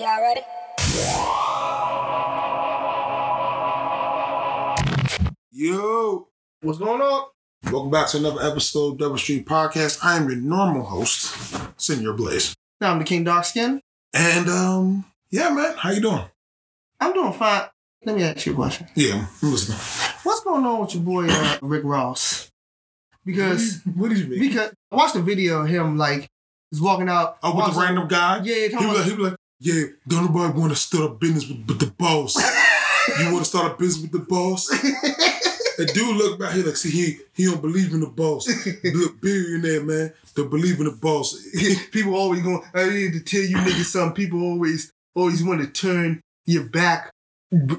Y'all ready? Yo, What's going on? welcome back to another episode of Double Street Podcast. I am your normal host, Senior Blaze. Now I'm the King Darkskin. And um, yeah, man, how you doing? I'm doing fine. Let me ask you a question. Yeah, I'm listening. What's going on with your boy uh, Rick Ross? Because what do you mean? because I watched a video of him like he's walking out. oh, with the walking- random guy? Yeah, He was, like, he was like, yeah, don't nobody want to start a business with, with the boss. you want to start a business with the boss? The dude look back here like, see, he he don't believe in the boss. Look, billionaire man, don't believe in the boss. people always going. I need to tell you niggas something. People always always want to turn your back,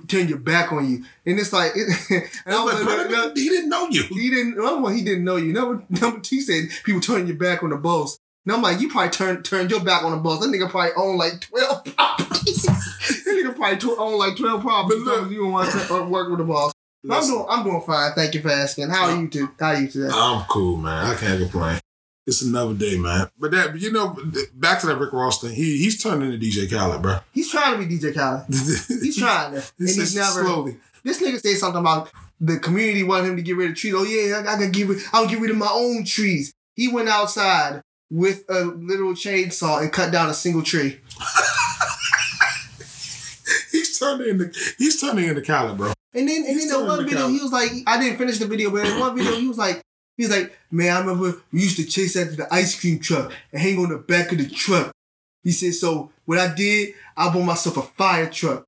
turn your back on you, and it's like. and I was like, like, no, he didn't know you. He didn't. Oh, number one, he didn't know you. Number number two, said people turn your back on the boss. And I'm like, you probably turned turned your back on the boss. That nigga probably own like twelve properties. that nigga probably tw- own like twelve properties. But look- you don't want to work with the boss. I'm doing. I'm doing fine. Thank you for asking. How are you? To, how are you today? I'm cool, man. I can't complain. It's another day, man. But that, you know, back to that Rick Ross thing. He he's turning into DJ Khaled, bro. He's trying to be DJ Khaled. He's trying to, and he's never. slowly. This nigga said something about the community wanted him to get rid of trees. Oh yeah, I, I gotta get rid. I'll get rid of my own trees. He went outside with a little chainsaw and cut down a single tree. He's turning into he's turning into Khaled, bro. And then, and He's then the one video, he was like, I didn't finish the video, but in one video, he was like, he's like, man, I remember we used to chase after the ice cream truck and hang on the back of the truck. He said, so what I did, I bought myself a fire truck.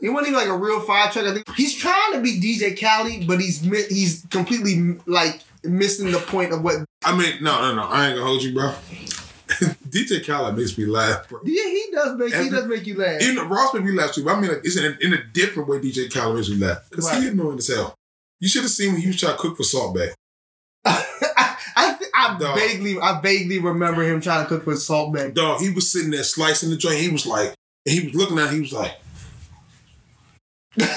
It wasn't even like a real fire truck. I think he's trying to be DJ Khaled, but he's he's completely like missing the point of what. I mean, no, no, no. I ain't gonna hold you, bro. DJ Khaled makes me laugh, bro. Yeah, he does make he does make you laugh. Even though Ross made me laugh too, but I mean, like, it's in a, in a different way. DJ Khaled makes me laugh because Right. he annoying as hell. You should have seen when he was trying to cook for Salt Bae. I I, I Dog. vaguely I vaguely remember him trying to cook for Salt Bae. Dog, he was sitting there slicing the joint. He was like, and he was looking at. it, He was like,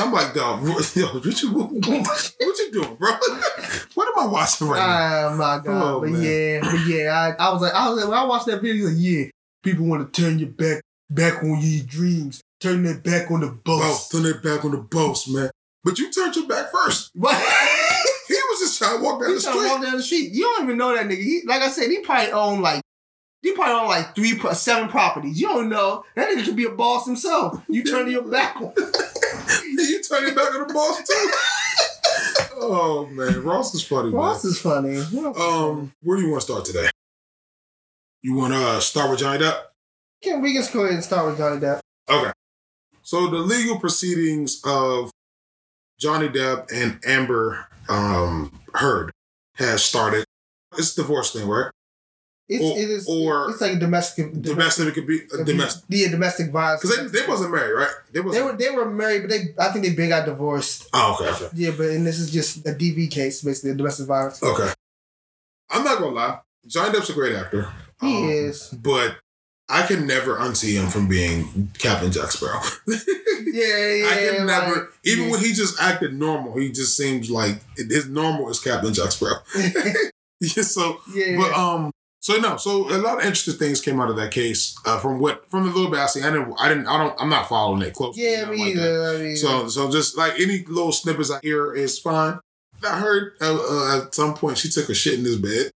I'm like, dog, what, yo, what you, what, what you doing, bro? What am I watching right now? Oh my god! Oh, but man. yeah, but yeah, I, I was like, I was like, when I watched that video, like, yeah, people want to turn your back back on your dreams, turn their back on the Boss, turn their back on the boss, man. But you turned your back first. What? He was just trying to walk down the trying to street. walk down the street. You don't even know that nigga. He, like I said, he probably own like. He probably own like three, seven properties. You don't know. That nigga could be a boss himself. You turn your back on. you turn your back on the boss too. oh man, Ross is funny, Ross is funny. Um, where do you want to start today? You want to uh, start with Johnny Depp? Can we just go ahead and start with Johnny Depp? Okay. So the legal proceedings of Johnny Depp and Amber um, Heard has started. It's a divorce thing, right? It's Or- it is or it's like a domestic Domestic, could be uh, domestic. Yeah, domestic violence. Because they, they wasn't married, right? They They wasn't. were they were married, but they I think they been got divorced. oh, okay, okay. Yeah, but and this is just a DV case, basically a domestic violence. Okay. I'm not gonna lie. Johnny Depp's a great actor. He Um, is. But I can never unsee him from being Captain Jack Sparrow. Yeah, yeah. I can never, like- even when he just acted normal, he just seems like his normal is Captain Jack Sparrow. yeah, so, yeah, but um, so no, so a lot of interesting things came out of that case. Uh, from what from the little bit I see, I didn't, I didn't, I don't, I'm not following it closely. yeah, me like either. I mean, So, so just like any little snippets I hear is fine. I heard uh, uh, at some point she took a shit in his bed.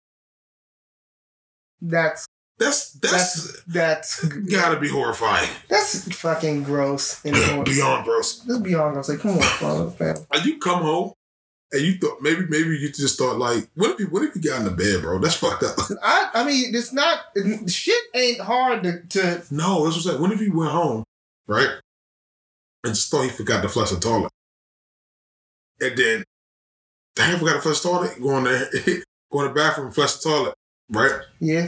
that's That's that's, that's that's gotta be horrifying. that's fucking gross. And. Beyond gross. That's beyond gross. Like, come on, fam. You come home and you thought maybe maybe you just thought like what if you what if you got in the bed, bro? That's fucked up. I I mean, it's not shit. Ain't hard to, to no, this was like what if you went home, right? And just thought he forgot to flush the toilet. And then damn forgot to flush the toilet, go in there, go in the bathroom, flush the toilet, right? yeah.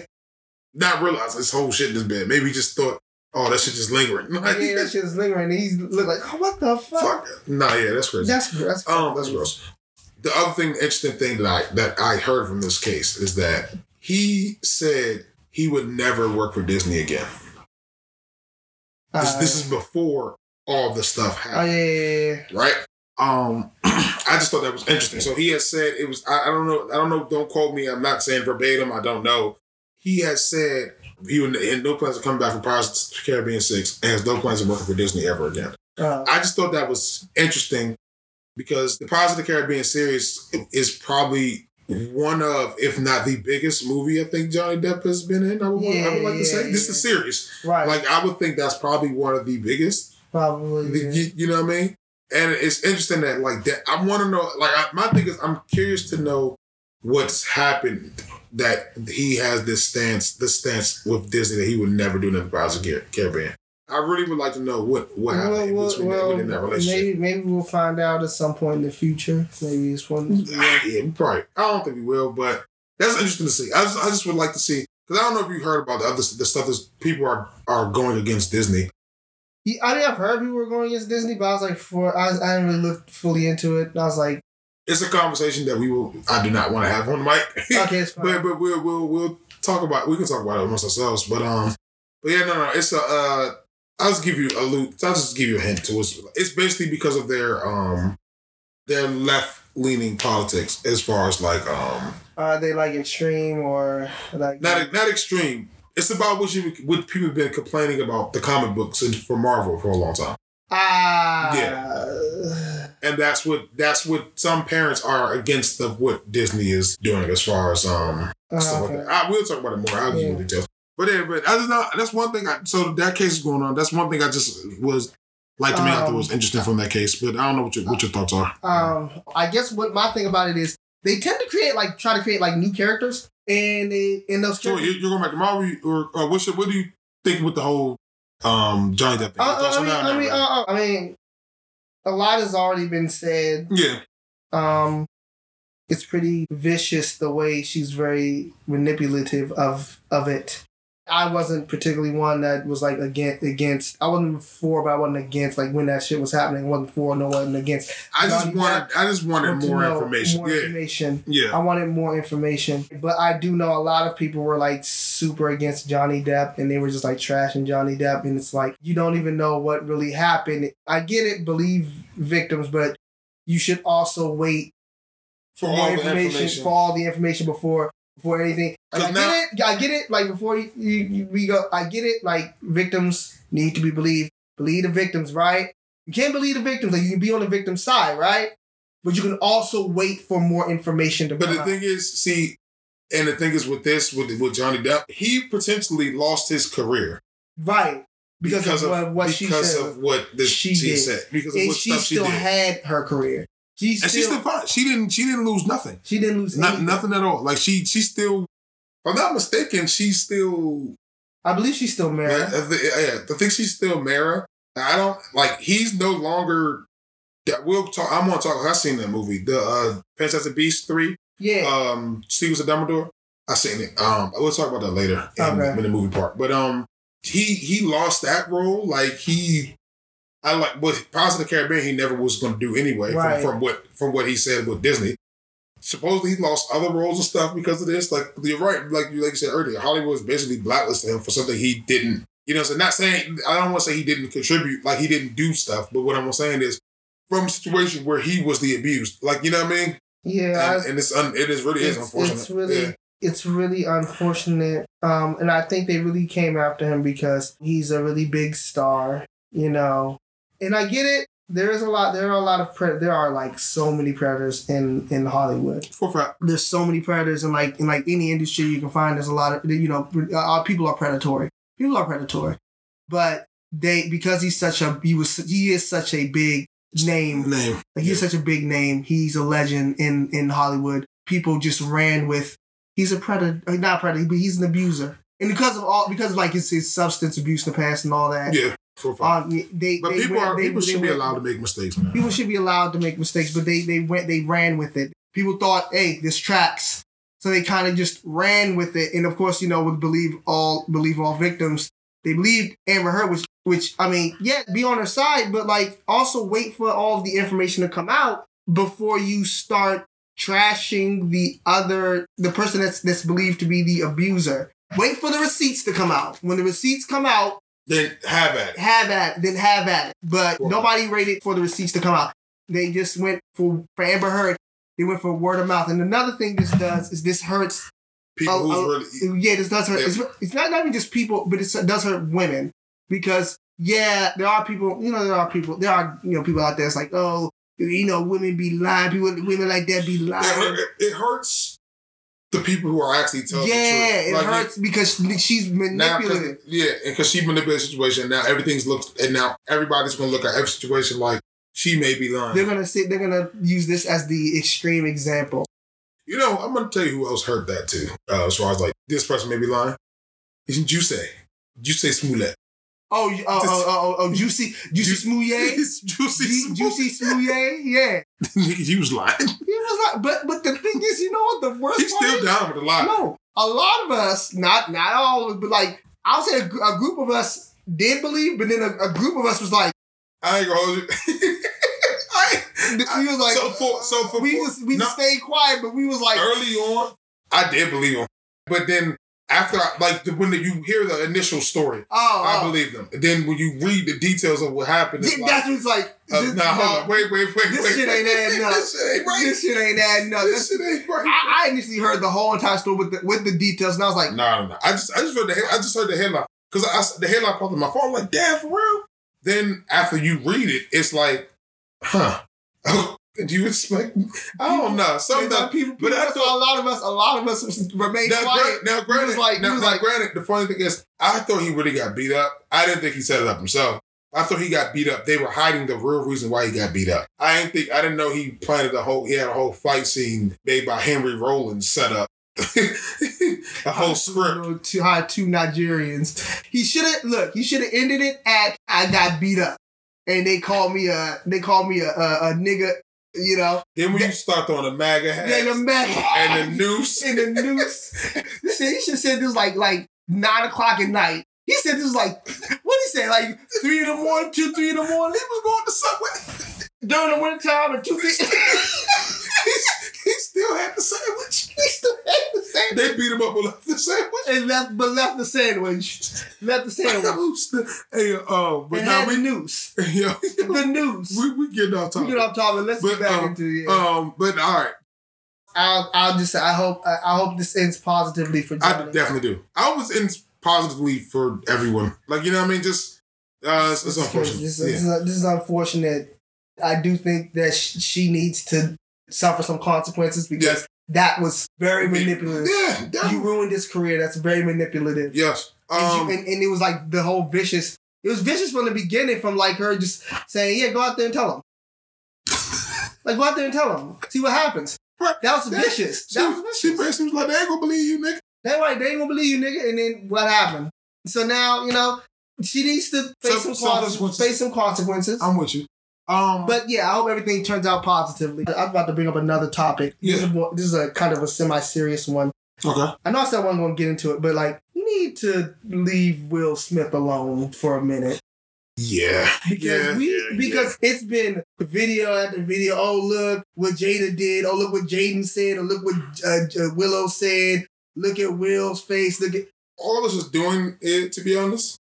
Not realize this whole shit in his bed. Maybe he just thought, oh, that shit just lingering. Like, yeah, that shit is lingering. And he's look like, oh, what the fuck? fuck. Nah, yeah, that's crazy. That's that's Um, that's gross. The other thing, interesting thing that I that I heard from this case is that he said he would never work for Disney again. This, Uh, this is before all the stuff Oh happened, yeah, yeah, yeah. right? Um, I just thought that was interesting. So he has said it was. I, I don't know. I don't know. Don't quote me. I'm not saying verbatim. I don't know. He has said He would, had no plans of coming back from Pirates of Caribbean Six, and has no plans of working for Disney ever again. Uh, I just thought that was interesting because the Pirates of the Caribbean series is probably one of, if not the biggest movie I think Johnny Depp has been in. I would, I would like to say yeah, this is the series. right. Like I would think that's probably one of the biggest. probably. The- yeah. You, you know what I mean? And it's interesting that like that. I want to know. Like I, my thing is, I'm curious to know what's happened that he has this stance, this stance with Disney that he would never do in the Pirates of the Caribbean. I really would like to know what what Well, happened well, between that, within that relationship. maybe maybe we'll find out at some point in the future. Maybe it's one. yeah, we probably. I don't think we will, but that's interesting to see. I just, I just would like to see because I don't know if you heard about the other the stuff that people are are going against Disney. Yeah, I mean, I've heard people were going against Disney, but I was like, for I, I didn't really look fully into it. And I was like, It's a conversation that we will. I do not want to have on the mic. okay, it's fine. but but we'll we'll we'll talk about. We can talk about it amongst ourselves. But um, but yeah, no, no. It's a. Uh, I'll just give you a loop. I'll just give you a hint to it. It's basically because of their um, their left leaning politics as far as like um, Are they like extreme or like? not not extreme. It's about what you what people have been complaining about the comic books and for Marvel for a long time, ah, Yeah and that's what that's what some parents are against of what Disney is doing as far as um uh, stuff like okay. that. I, we'll talk about it more. I'll give you details. But yeah, but I just not, that's one thing. I, so that case is going on. That's one thing I just was like to me. I thought Um, was interesting from that case. But I don't know what your what your thoughts are. Um, I guess what my thing about it is they tend to create like try to create like new characters, and they in those so characters. you're going back to Marvel, or, or what's your, what do you think with the whole um Johnny Depp thing? Uh, uh, I mean, that? I mean, uh, uh, I mean, a lot has already been said. yeah, Um, it's pretty vicious the way she's very manipulative of of it. I wasn't particularly one that was like against against. I wasn't for, but I wasn't against. Like when that shit was happening, I wasn't for, no wasn't against. I just wanted I just wanted Want more information. More yeah, information. yeah. I wanted more information, but I do know a lot of people were like super against Johnny Depp, and they were just like trashing Johnny Depp, and it's like you don't even know what really happened. I get it, believe victims, but you should also wait For more all the information, information. for all the information before before anything. Like, I 'Cause get it. I get it. Like before you, you, you we go. I get it. Like victims need to be believed. Believe the victims, right? You can't believe the victims. Like you can be on the victim's side, right? But you can also wait for more information to But the out. thing is, see, and the thing is with this, with with Johnny Depp, he potentially lost his career right? Because, of, what, what she because said, of what this, she she, said, because of and what she stuff she still did, had her career. She and still, she's still fine. She didn't she didn't lose nothing, she didn't lose not nothing at all. Like she she still, if I'm not mistaken, she's still I believe she's still yeah. I I think she's still Mera. I don't like he's no longer. That we'll talk. I'm gonna talk. I've seen that movie, the uh, Fantastic Beasts three. yeah, um Steve was a Dumbledore. I seen it. Um, we'll talk about that later in, Okay. in the movie part. But um, he he lost that role. Like he, I like with Pirates of the Caribbean. He never was going to do anyway. Right. From, from what from what he said with Disney. Supposedly he lost other roles and stuff because of this. Like you're right. Like you like you said earlier, Hollywood was basically blacklisted him for something he didn't. You know, so not saying I don't want to say he didn't contribute, like he didn't do stuff. But what I'm saying is, from a situation where he was the abused, like you know what I mean yeah. I- and, and it's un, it is really is unfortunate. it's really yeah. it's really unfortunate um and i think they really came after him because he's a really big star you know and i get it there is a lot there are a lot of pre- there are like so many predators in in hollywood For a fact. there's so many predators in like in like any industry you can find there's a lot of you know uh, people are predatory people are predatory but they because he's such a he was he is such a big name Name. like he's such a big name. He's a legend in in Hollywood. People just ran with he's a predator, uh, not predator, but he's an abuser. And because of all because of like his, his substance abuse in the past and all that, Yeah, a fact. um, they but they people went- are they- people should be went- allowed to make mistakes, man. People should be allowed to make mistakes, but they they went they ran with it. People thought, hey, this tracks, so they kind of just ran with it. And of course, you know, would believe all believe all victims. They believed Amber Heard, which which I mean, yeah, be on her side, but like also wait for all of the information to come out before you start trashing the other the person that's that's believed to be the abuser. Wait for the receipts to come out. When the receipts come out, Then have at it. have at it, then have at it. But Right. nobody waited for the receipts to come out. They just went for for Amber Heard. They went for word of mouth. And another thing this does is this hurts people who's oh, really yeah, this does hurt. It's, it's not, not even just people, but it's, it does hurt women because yeah, there are people. You know, there are people. There are you know people out there. It's like oh, you know, women be lying. People, women like that be it, lying. hurt, it hurts the people who are actually telling Yeah, the it truth. Like, hurts because she's manipulative. yeah, because she manipulated the situation, now everything's looked, and now everybody's gonna look at every situation like she may be lying. They're gonna say they're gonna use this as the extreme example. You know, I'm gonna tell you who else heard that too. Uh, as far as like this person may be lying, is Juicy. Juicy Smollett. Oh, you- oh, oh, oh, oh, oh, oh, juicy, juicy Ju- smouye, Juicy Ju- juicy smouye. Yeah, he was lying. he was like, but but the thing is, you know what the worst He's still down with the lie. No, a lot of us, not not all, but like I'll say a, a group of us did believe, but then a, a group of us was like, I ain't gonna hold you. I, we was like, so for so for we just we no, stayed quiet, but we was like, early on, I did believe him, but then after I, like the, when you hear the initial story, oh, I oh. believe them. then when you read the details of what happened, it's Th- like, that's what's like. uh, this, nah, hold no, on, wait, wait, wait, this wait. shit ain't adding up. this shit ain't right. This shit ain't adding up. This shit ain't right. I, I initially heard the whole entire story with the with the details, and I was like, No, no, no. I just, I just read the, I just heard the headline because I, I- the headline popped on my phone. I'm like, damn, for real. Then after you read it, it's like, huh? Did you expect? I don't know. Some that. people, but people I that's thought- why a lot of us, a lot of us remain Now, quiet. gra- now, granted, was like- now, was now, like- granted, the funny thing is, I thought he really got beat up. I didn't think he set it up himself. I thought he got beat up. They were hiding the real reason why he got beat up. I didn't think. I didn't know he planted the whole. He had a whole fight scene made by Henry Rollins set up. a whole script. To hire two Nigerians. He should have look. He should have ended it at "I got beat up," and they called me a they called me a a, a nigga. You know, Then when you start throwing the MAGA hat yeah, the man and the noose, and the noose. He should said this like like nine o'clock at night. He said this was like what he said like three in the morning, two three in the morning. he was going to subway. during the winter time and two three. he, still had the sandwich. he still had the sandwich They beat him up and left the sandwich. and left, but left the sandwich. Left the sandwich hey, um, but and now we, noose. yo, The noose. we we getting off We get off topic. Let's But, get back um, into it. Um, but all right, I'll, I'll just say I hope I, hope this ends positively for I definitely do. I was in positively for everyone. Like you know what I mean? Just uh, it's, it's This is unfortunate. This, Yeah. this is, this is unfortunate. I do think that sh- she needs to suffer some consequences because that was very manipulative. Yeah, You ruined his career. That's very manipulative. Yes. and, Um, you, and, and it was like the whole vicious. It was vicious from the beginning, from like her just saying, "Yeah, go out there and tell him." like, go out there and tell him. See what happens. Right. That was vicious. she, That was she basically was like, "They ain't gonna believe you, nigga." They right. They ain't gonna believe you, nigga. And then what happened? So now you know she needs to face Some- some, con- consequences. face some consequences. I'm with you. Um, But yeah, I hope everything turns out positively. I'm about to bring up another topic. This, is, a, this is a kind of a semi-serious one. okay. I know I said I wasn't going to get into it, but like, you need to leave Will Smith alone for a minute Yeah. because yeah, we yeah, because it's been video after video. Oh look what Jada did. Oh look what Jaden said. Oh look what uh, uh, Willow said. Look at Will's face. Look at all this is doing it. To be honest,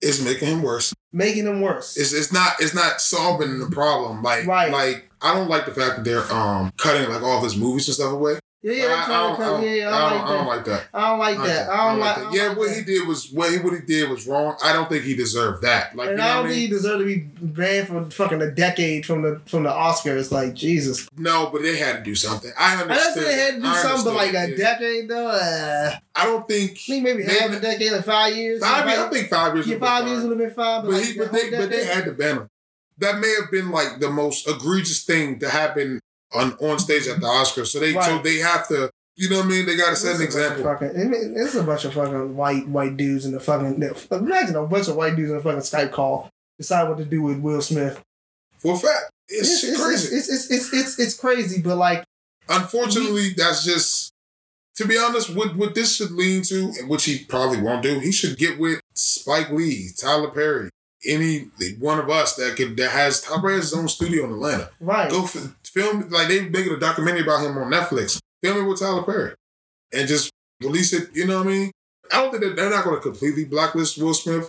is making him worse. making him worse. It's it's not it's not solving the problem. Like Right. like I don't like the fact that they're um cutting like all of his movies and stuff away. Yeah, yeah, I, I don't, I don't, yeah, yeah, I I don't, I like that. I don't like that. I don't like. that. Yeah, what he did was what he what he did was wrong. I don't think he deserved that. Like and you know I don't think mean? he deserved to be banned for fucking a decade from the from the Oscars. Like Jesus. No, but they had to do something. I I understand. know they had to do I something, but like a yeah. decade though. Uh, I don't think I think maybe, half a decade, like five years. Five years. I think five years. yeah, five years would have been fine. But, But, like, he, but, they, but they had to ban him. That may have been like the most egregious thing to happen on on stage at the Oscars. So they so they have to. You know what I mean? They got to set an a bunch of example. Fucking, it's a bunch of fucking white white dudes in the fucking. Imagine a bunch of white dudes in a fucking Skype call decide what to do with Will Smith. For a fact, it's, It's, crazy. it's, it's, it's, it's, it's crazy, but like, Unfortunately, that's just. To be honest, what what this should lean to, and which he probably won't do, he should get with Spike Lee, Tyler Perry, any one of us that could that has Tyler Perry has his own studio in Atlanta. right. Go f- film like they making a documentary about him on Netflix. Film it with Tyler Perry, and just release it. You know what I mean? I don't think that they're not going to completely blacklist Will Smith.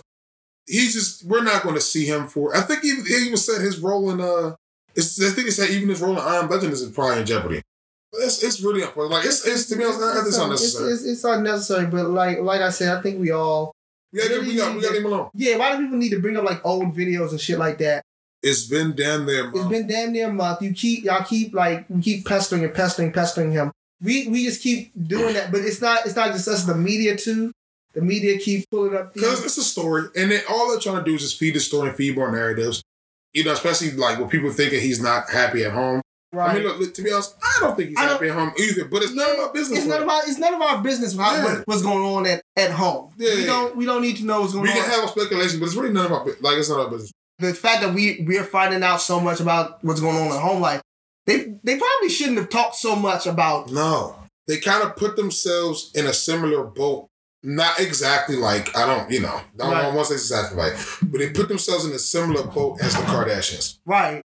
He's just we're not going to see him for. I think even he even said his role in uh. It's, I think he said even his role in I Am Legend is probably in jeopardy. It's, it's really unfortunate. Like it's, it's to be honest, it's, it's unnecessary. It's, it's, unnecessary, but like like I said, I think we all we gotta, we got we leave him alone. Yeah, why do people need to bring up like old videos and shit like that? It's been damn near. Month. It's been damn near a month. You keep y'all keep like we keep pestering and pestering, pestering him. We we just keep doing that, but it's not it's not just us. The media too. The media keep pulling up because it's a story, and then all they're trying to do is just feed the story and feed more narratives. You know, especially like when people thinking he's not happy at home. Right. I mean, look, look, to be honest, I don't think he's happy at home either. But it's yeah, none of our business. It's none of our. It's none of our business how, yeah. what, what's going on at, at home. Yeah, we don't. We don't need to know what's going we on. We can have a speculation, but it's really none of our. Like it's not our business. The fact that we we're finding out so much about what's going on at home life, they they probably shouldn't have talked so much about. No, they kind of put themselves in a similar boat. Not exactly like I don't, you know, I don't right. want to say exactly like, but they put themselves in a similar boat as the Kardashians. Right.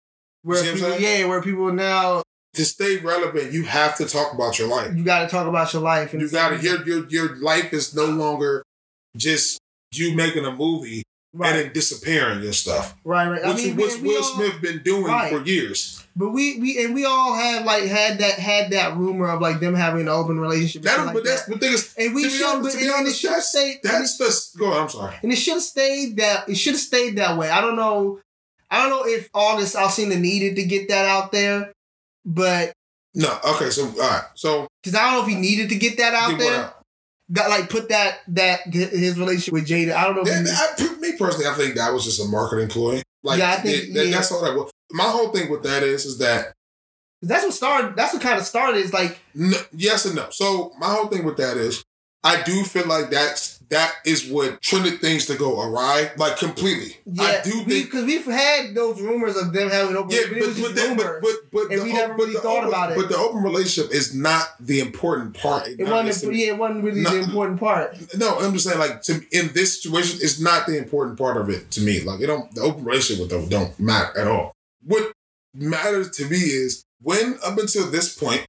Where people, yeah, where people now to stay relevant, you have to talk about your life. You got to talk about your life. And you got to your your your life is no longer just you making a movie right. and then disappearing and stuff. Right, right. Which, I mean, which Will all, Smith been doing right. for years. But we we and we all have like had that had that rumor of like them having an open relationship. That, like but that's the thing is, and we should, honest, and, and it should have stayed. That's the go. Ahead, I'm sorry. And it should have stayed that. It should have stayed that way. I don't know. I don't know if August Alsina needed to get that out there, but no. Okay. So all right. So because I don't know if he needed to get that out there. Out. Got like put that that his relationship with Jada. I don't know. That, I, me personally, I think that was just a marketing ploy. Like yeah, I think it, that, yeah. that's all that was. My whole thing with that is is that that's what started. That's what kind of started. Is like no, yes and no. So my whole thing with that is I do feel like that's that is what trended things to go awry, like completely. Yeah, I do think because we, have had those rumors of them having open. Yeah, but, but, that, but, but, but and we never really thought open, about it. But the open relationship is not the important part. It wasn't. Yeah, it wasn't really not, the important part. No, I'm just saying, like to, in this situation, it's not the important part of it to me. Like it don't. The open relationship with them don't matter at all. What matters to me is when up until this point,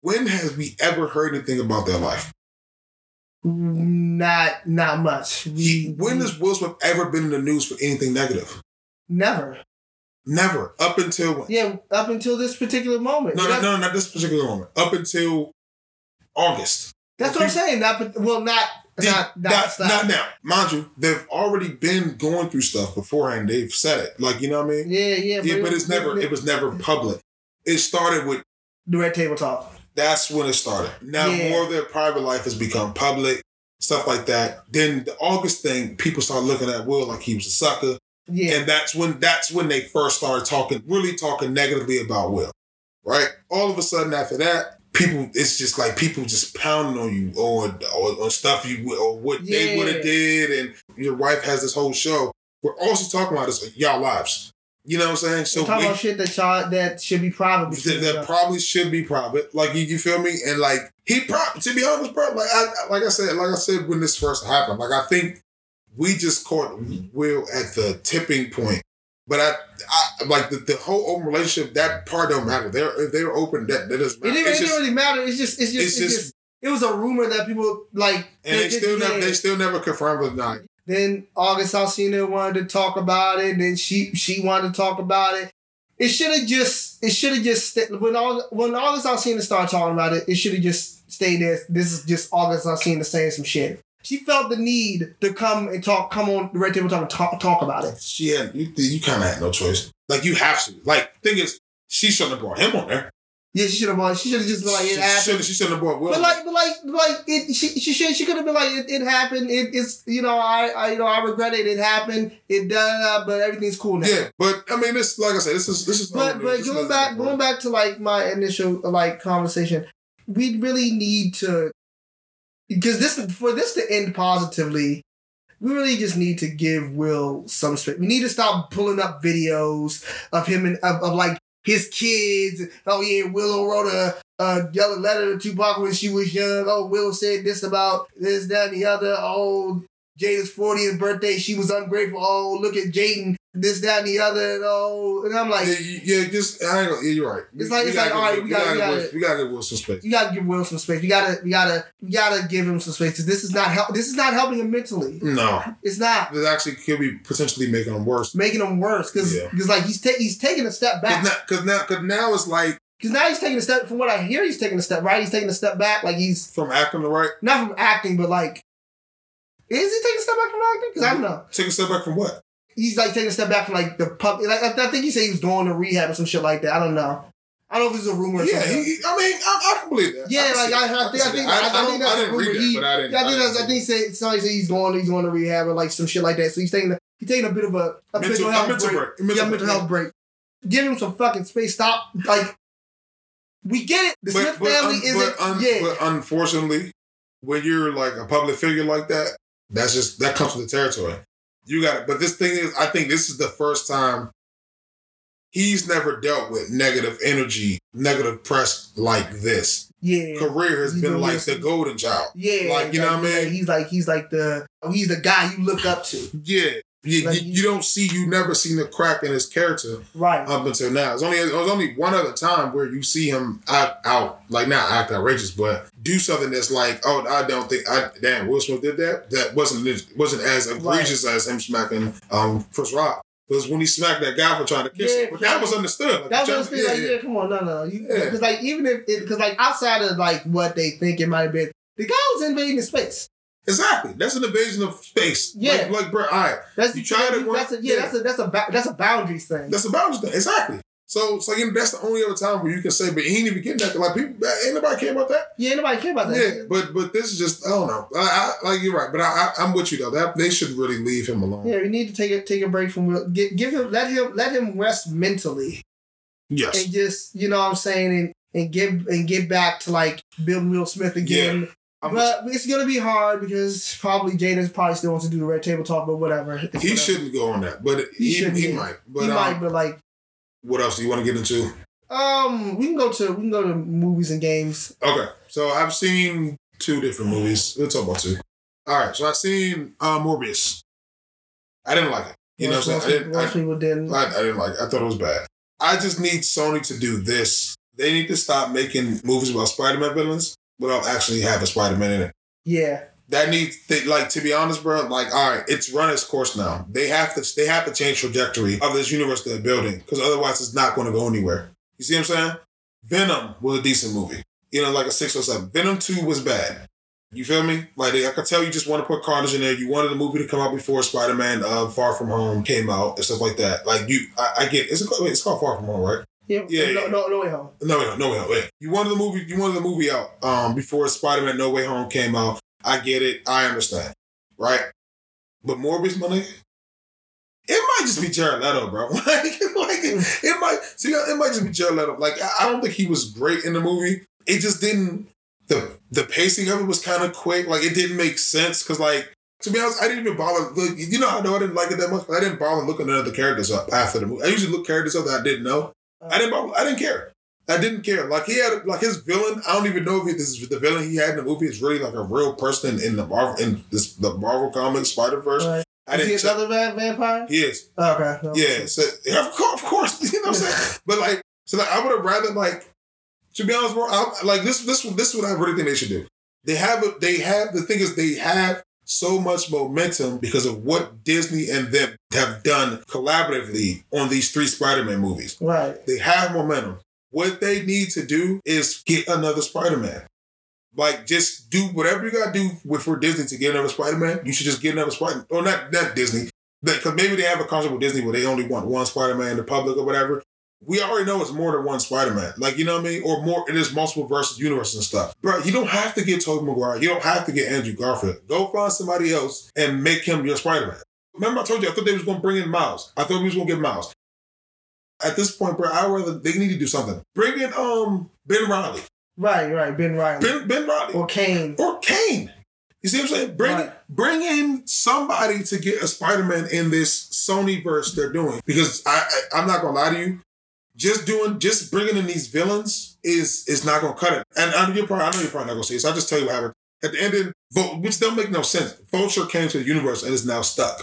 when has we ever heard anything about their life? Not not much. We, when has Will Smith ever been in the news for anything negative? Never. Never. Up until when? Yeah, up until this particular moment. No, no, no, not this particular moment. Up until August. That's what I'm saying. Not well, not the, not, not, not, not, now. Mind you, they've already been going through stuff beforehand. They've said it. Like, you know what I mean? Yeah, yeah. yeah but, but it's never it was never public. It started with the red table talk. That's when it started. Now yeah. more of their private life has become public, stuff like that. Then the August thing, people start looking at Will like he was a sucker. Yeah. And that's when that's when they first started talking, really talking negatively about Will. Right? All of a sudden after that, people it's just like people just pounding on you or or, or stuff you or what yeah. they would have did and your wife has this whole show. We're also talking about this y'all lives. You know what I'm saying? So talk about shit that y'all that should be private. That, that probably should be private. Like you, you feel me? And like he probably to be honest, bro. Like I like I said, like I said when this first happened, like I think we just caught Will at the tipping point. But I, I like the, the whole open relationship. That part don't matter. They're they're open. That that doesn't matter. It, didn't, it just, really matter. It's just it's just it's, it's just, just, It was a rumor that people like. And they, they still never they still never confirmed it. Not then August Alsina wanted to talk about it. Then she she wanted to talk about it. It should have just it should have just when all when August Alsina started talking about it. It should have just stayed there. This is just August Alsina saying some shit. She felt the need to come and talk, come on the red table talk and talk, talk about it. She had you, you kind of had no choice. Like you have to. Like thing is, she shouldn't have brought him on there. Yeah, she should have won. She should have just been like, it happened. She should have brought Will. But like, but like, like it. She she should she could have been like, it, it happened. It, it's you know I, I you know I regret it. It happened. It done. But everything's cool now. Yeah, but I mean, this like I said, this is this is. But but going back going back to like my initial like conversation, we really need to because this for this to end positively. We really just need to give Will some space. We need to stop pulling up videos of him and of, of like his kids. Oh yeah, Willow wrote a, a yellow letter to Tupac when she was young. Oh, Willow said this about this, that, and the other. Oh, Jada's 40th birthday, she was ungrateful. Oh, look at Jaden, this, that, and the other. And oh, and I'm like, yeah, yeah just I ain't, yeah, you're right. It's like it's like all right, we, gotta, we gotta, we gotta give Will some space. You gotta give Will some space. You gotta, we gotta, we gotta give him some space. This is not help. This is not helping him mentally. No, it's not. This actually could be potentially making him worse. Making him worse because because yeah. like he's ta- he's taking a step back. Because now because now, now it's like Because now he's taking a step. From what I hear, he's taking a step right. He's taking a step back. Like he's From acting the right. not from acting, but like, is he taking a step back from acting? Because I don't know. Mm-hmm. Taking a step back from what? He's like taking a step back from like the public. Like I, I think he said he was going to rehab or some shit like that. I don't know. I don't know if it's a rumor. Or Yeah, something. he, I mean, I, I can believe that. Yeah, can like I. I, think, I think, that. I, I, think that's I didn't rumor. read that, He, but I didn't. yeah, I think that's, I think he said somebody said he's going, he's going to rehab or like some shit like that. So he's taking, a, he's taking a bit of a, a Mental- mental health mental break. break. Mental yeah, mental health break. Give him some fucking space. Stop. Like, we get it. The Smith family un- isn't. but, un- yeah, but unfortunately, when you're like a public figure like that, that's just that comes with the territory. You got it. But this thing is, I think this is the first time he's never dealt with negative energy, negative press like this. yeah, Career has He's been like the golden child. yeah. like, you know what I mean? He's like, he's like the, he's the guy you look up to. Yeah. You, Like, you, you don't see, you never seen the crack in his character Right. up until now. It's only it was only one other time where you see him act out, like not act outrageous, but do something that's like, oh, I don't think, I damn, Will Smith did that. That wasn't wasn't as egregious as him smacking um Chris Rock. Was when he smacked that guy for trying to kiss Yeah, him. But that was understood. Like, That was what yeah, like, yeah. come on, no, no, you Yeah. because like even if because like outside of like what they think it might have been, the guy was invading the space. Exactly. That's an invasion of space. Yeah. Like, like bro, all right. That's You tried it That's a, yeah, Yeah. that's a that's a ba- that's a boundaries thing. That's a boundary thing. Exactly. So it's like you know, that's the only other time where you can say, but he ain't even getting that. Like people, ain't nobody care about that. yeah, nobody care about that. Yeah, but but this is just I don't know. I, I like you're right, but I, I I'm with you though. That they should really leave him alone. Yeah, we need to take a take a break from. Get, give him let him let him rest mentally Yes. and just you know what I'm saying and and get and get back to like building Will Smith again. I'm but it's gonna be hard because probably Jaden probably still wants to do the red table talk, but whatever. It's he whatever. shouldn't go on that, but He he he, might. But he um, might, but like what else do you want to get into? um, we can go to we can go to movies and games. Okay, so I've seen two different movies. Let's talk about two. All right, so I've seen uh, Morbius. I didn't like it. You know most, what I'm saying? I didn't, most I, people didn't. I, I didn't like it. I thought it was bad. I just need Sony to do this. They need to stop making movies about Spider-Man villains without actually having a Spider-Man in it. yeah, That needs they, like to be honest, bro. Like, all right, it's run its course now. They have to they have to change trajectory of this universe they're building because otherwise it's not going to go anywhere. You see what I'm saying? Venom was a decent movie. You know, like a six or seven. Venom two was bad. You feel me? Like I could tell you just want to put Carnage in there. You wanted the movie to come out before Spider Man uh, Far From Home came out and stuff like that. Like you, I, I get it's wait, it's called Far From Home, right? Yeah, Yeah, No, yeah. no, no way home. No, wait, no, wait, wait. You wanted the movie. You wanted the movie out um, before Spider Man No Way Home came out. I get it. I understand, right? But Morbius, my nigga, it might just be Jared Leto, bro. like, like it, it might see. It might just be Jared Leto. Like, I, I don't think he was great in the movie. It just didn't. The the pacing of it was kind of quick. Like, it didn't make sense because, like. To be honest, I didn't even bother. Look, you know, I know I didn't like it that much. I didn't bother looking at the characters up after the movie. I usually look characters up that I didn't know. I didn't. I didn't care. I didn't care. Like he had, like his villain. I don't even know if he, this is the villain he had in the movie is really like a real person in the Marvel in this the Marvel comics Spider Verse. Right. I Is he didn't. Check. another va- vampire? He is. Oh, okay. No. Yeah. So of course, of course. You know what I'm saying? But like, so like, I would have rather like. To be honest, bro, I, like this, this, this, is what I really think they should do. They have, a, they have. The thing is, they have so much momentum because of what Disney and them have done collaboratively on these three Spider-Man movies. Right. They have momentum. What they need to do is get another Spider-Man. Like, just do whatever you gotta do with for Disney to get another Spider-Man. You should just get another Spider. Man. Or not not Disney, because maybe they have a contract with Disney where they only want one Spider-Man in the public or whatever. We already know it's more than one Spider-Man. Like, you know what I mean? Or more, it is multiple versus universe and stuff. Bro, you don't have to get Tobey Maguire. You don't have to get Andrew Garfield. Go find somebody else and make him your Spider-Man. Remember I told you, I thought they was going to bring in Miles. I thought we was going to get Miles. At this point, bro, I rather, they need to do something. Bring in um Ben Reilly. Right. Right. Ben Reilly Ben, ben Reilly. or Kane. Or Kane. You see what I'm saying? Bring Right. bring in somebody to get a Spider-Man in this Sony verse they're doing. Because I, I I'm not gonna lie to you, just doing just bringing in these villains is is not gonna cut it. And I know you're probably I know you're probably not gonna see so I'll just tell you what happened. At the end of Vul- which don't make no sense. Vulture came to the universe and is now stuck.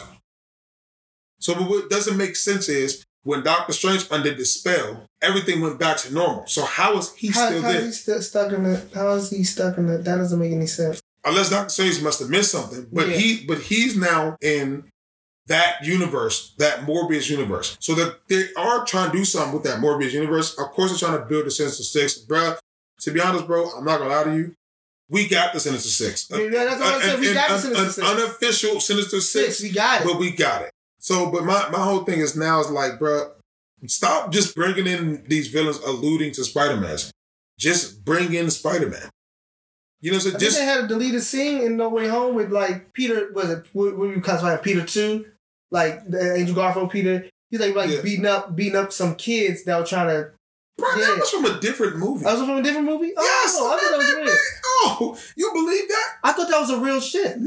So but what doesn't make sense is when Doctor Strange undid the spell, everything went back to normal. So how is he How, still how there? is he still stuck in the? How is he stuck in the? That doesn't make any sense. unless Doctor Strange must have missed something. But Yeah. he but he's now in that universe, that Morbius universe. So that they are trying to do something with that Morbius universe. Of course, they're trying to build the Sinister Six, bruh. To be honest, bro, I'm not gonna lie to you. We got the Sinister Six. Yeah, that's what I said. We An- got the an- Sinister an Six. unofficial Sinister Six, Six, we got it. but we got it. So, but my, my whole thing is now is like, bruh, stop just bringing in these villains alluding to Spider Man. Just bring in Spider Man. You know what I'm I Just they had a deleted scene in No Way Home with like Peter. Was it what, what you classify it, Peter two? Like the Andrew Garfield Peter. He's like like Yeah. beating up beating up some kids that were trying to. bro, yeah. that was from a different movie. That was from a different movie. yes, Oh, I thought that was real. Oh, you believe that? I thought that was a real shit.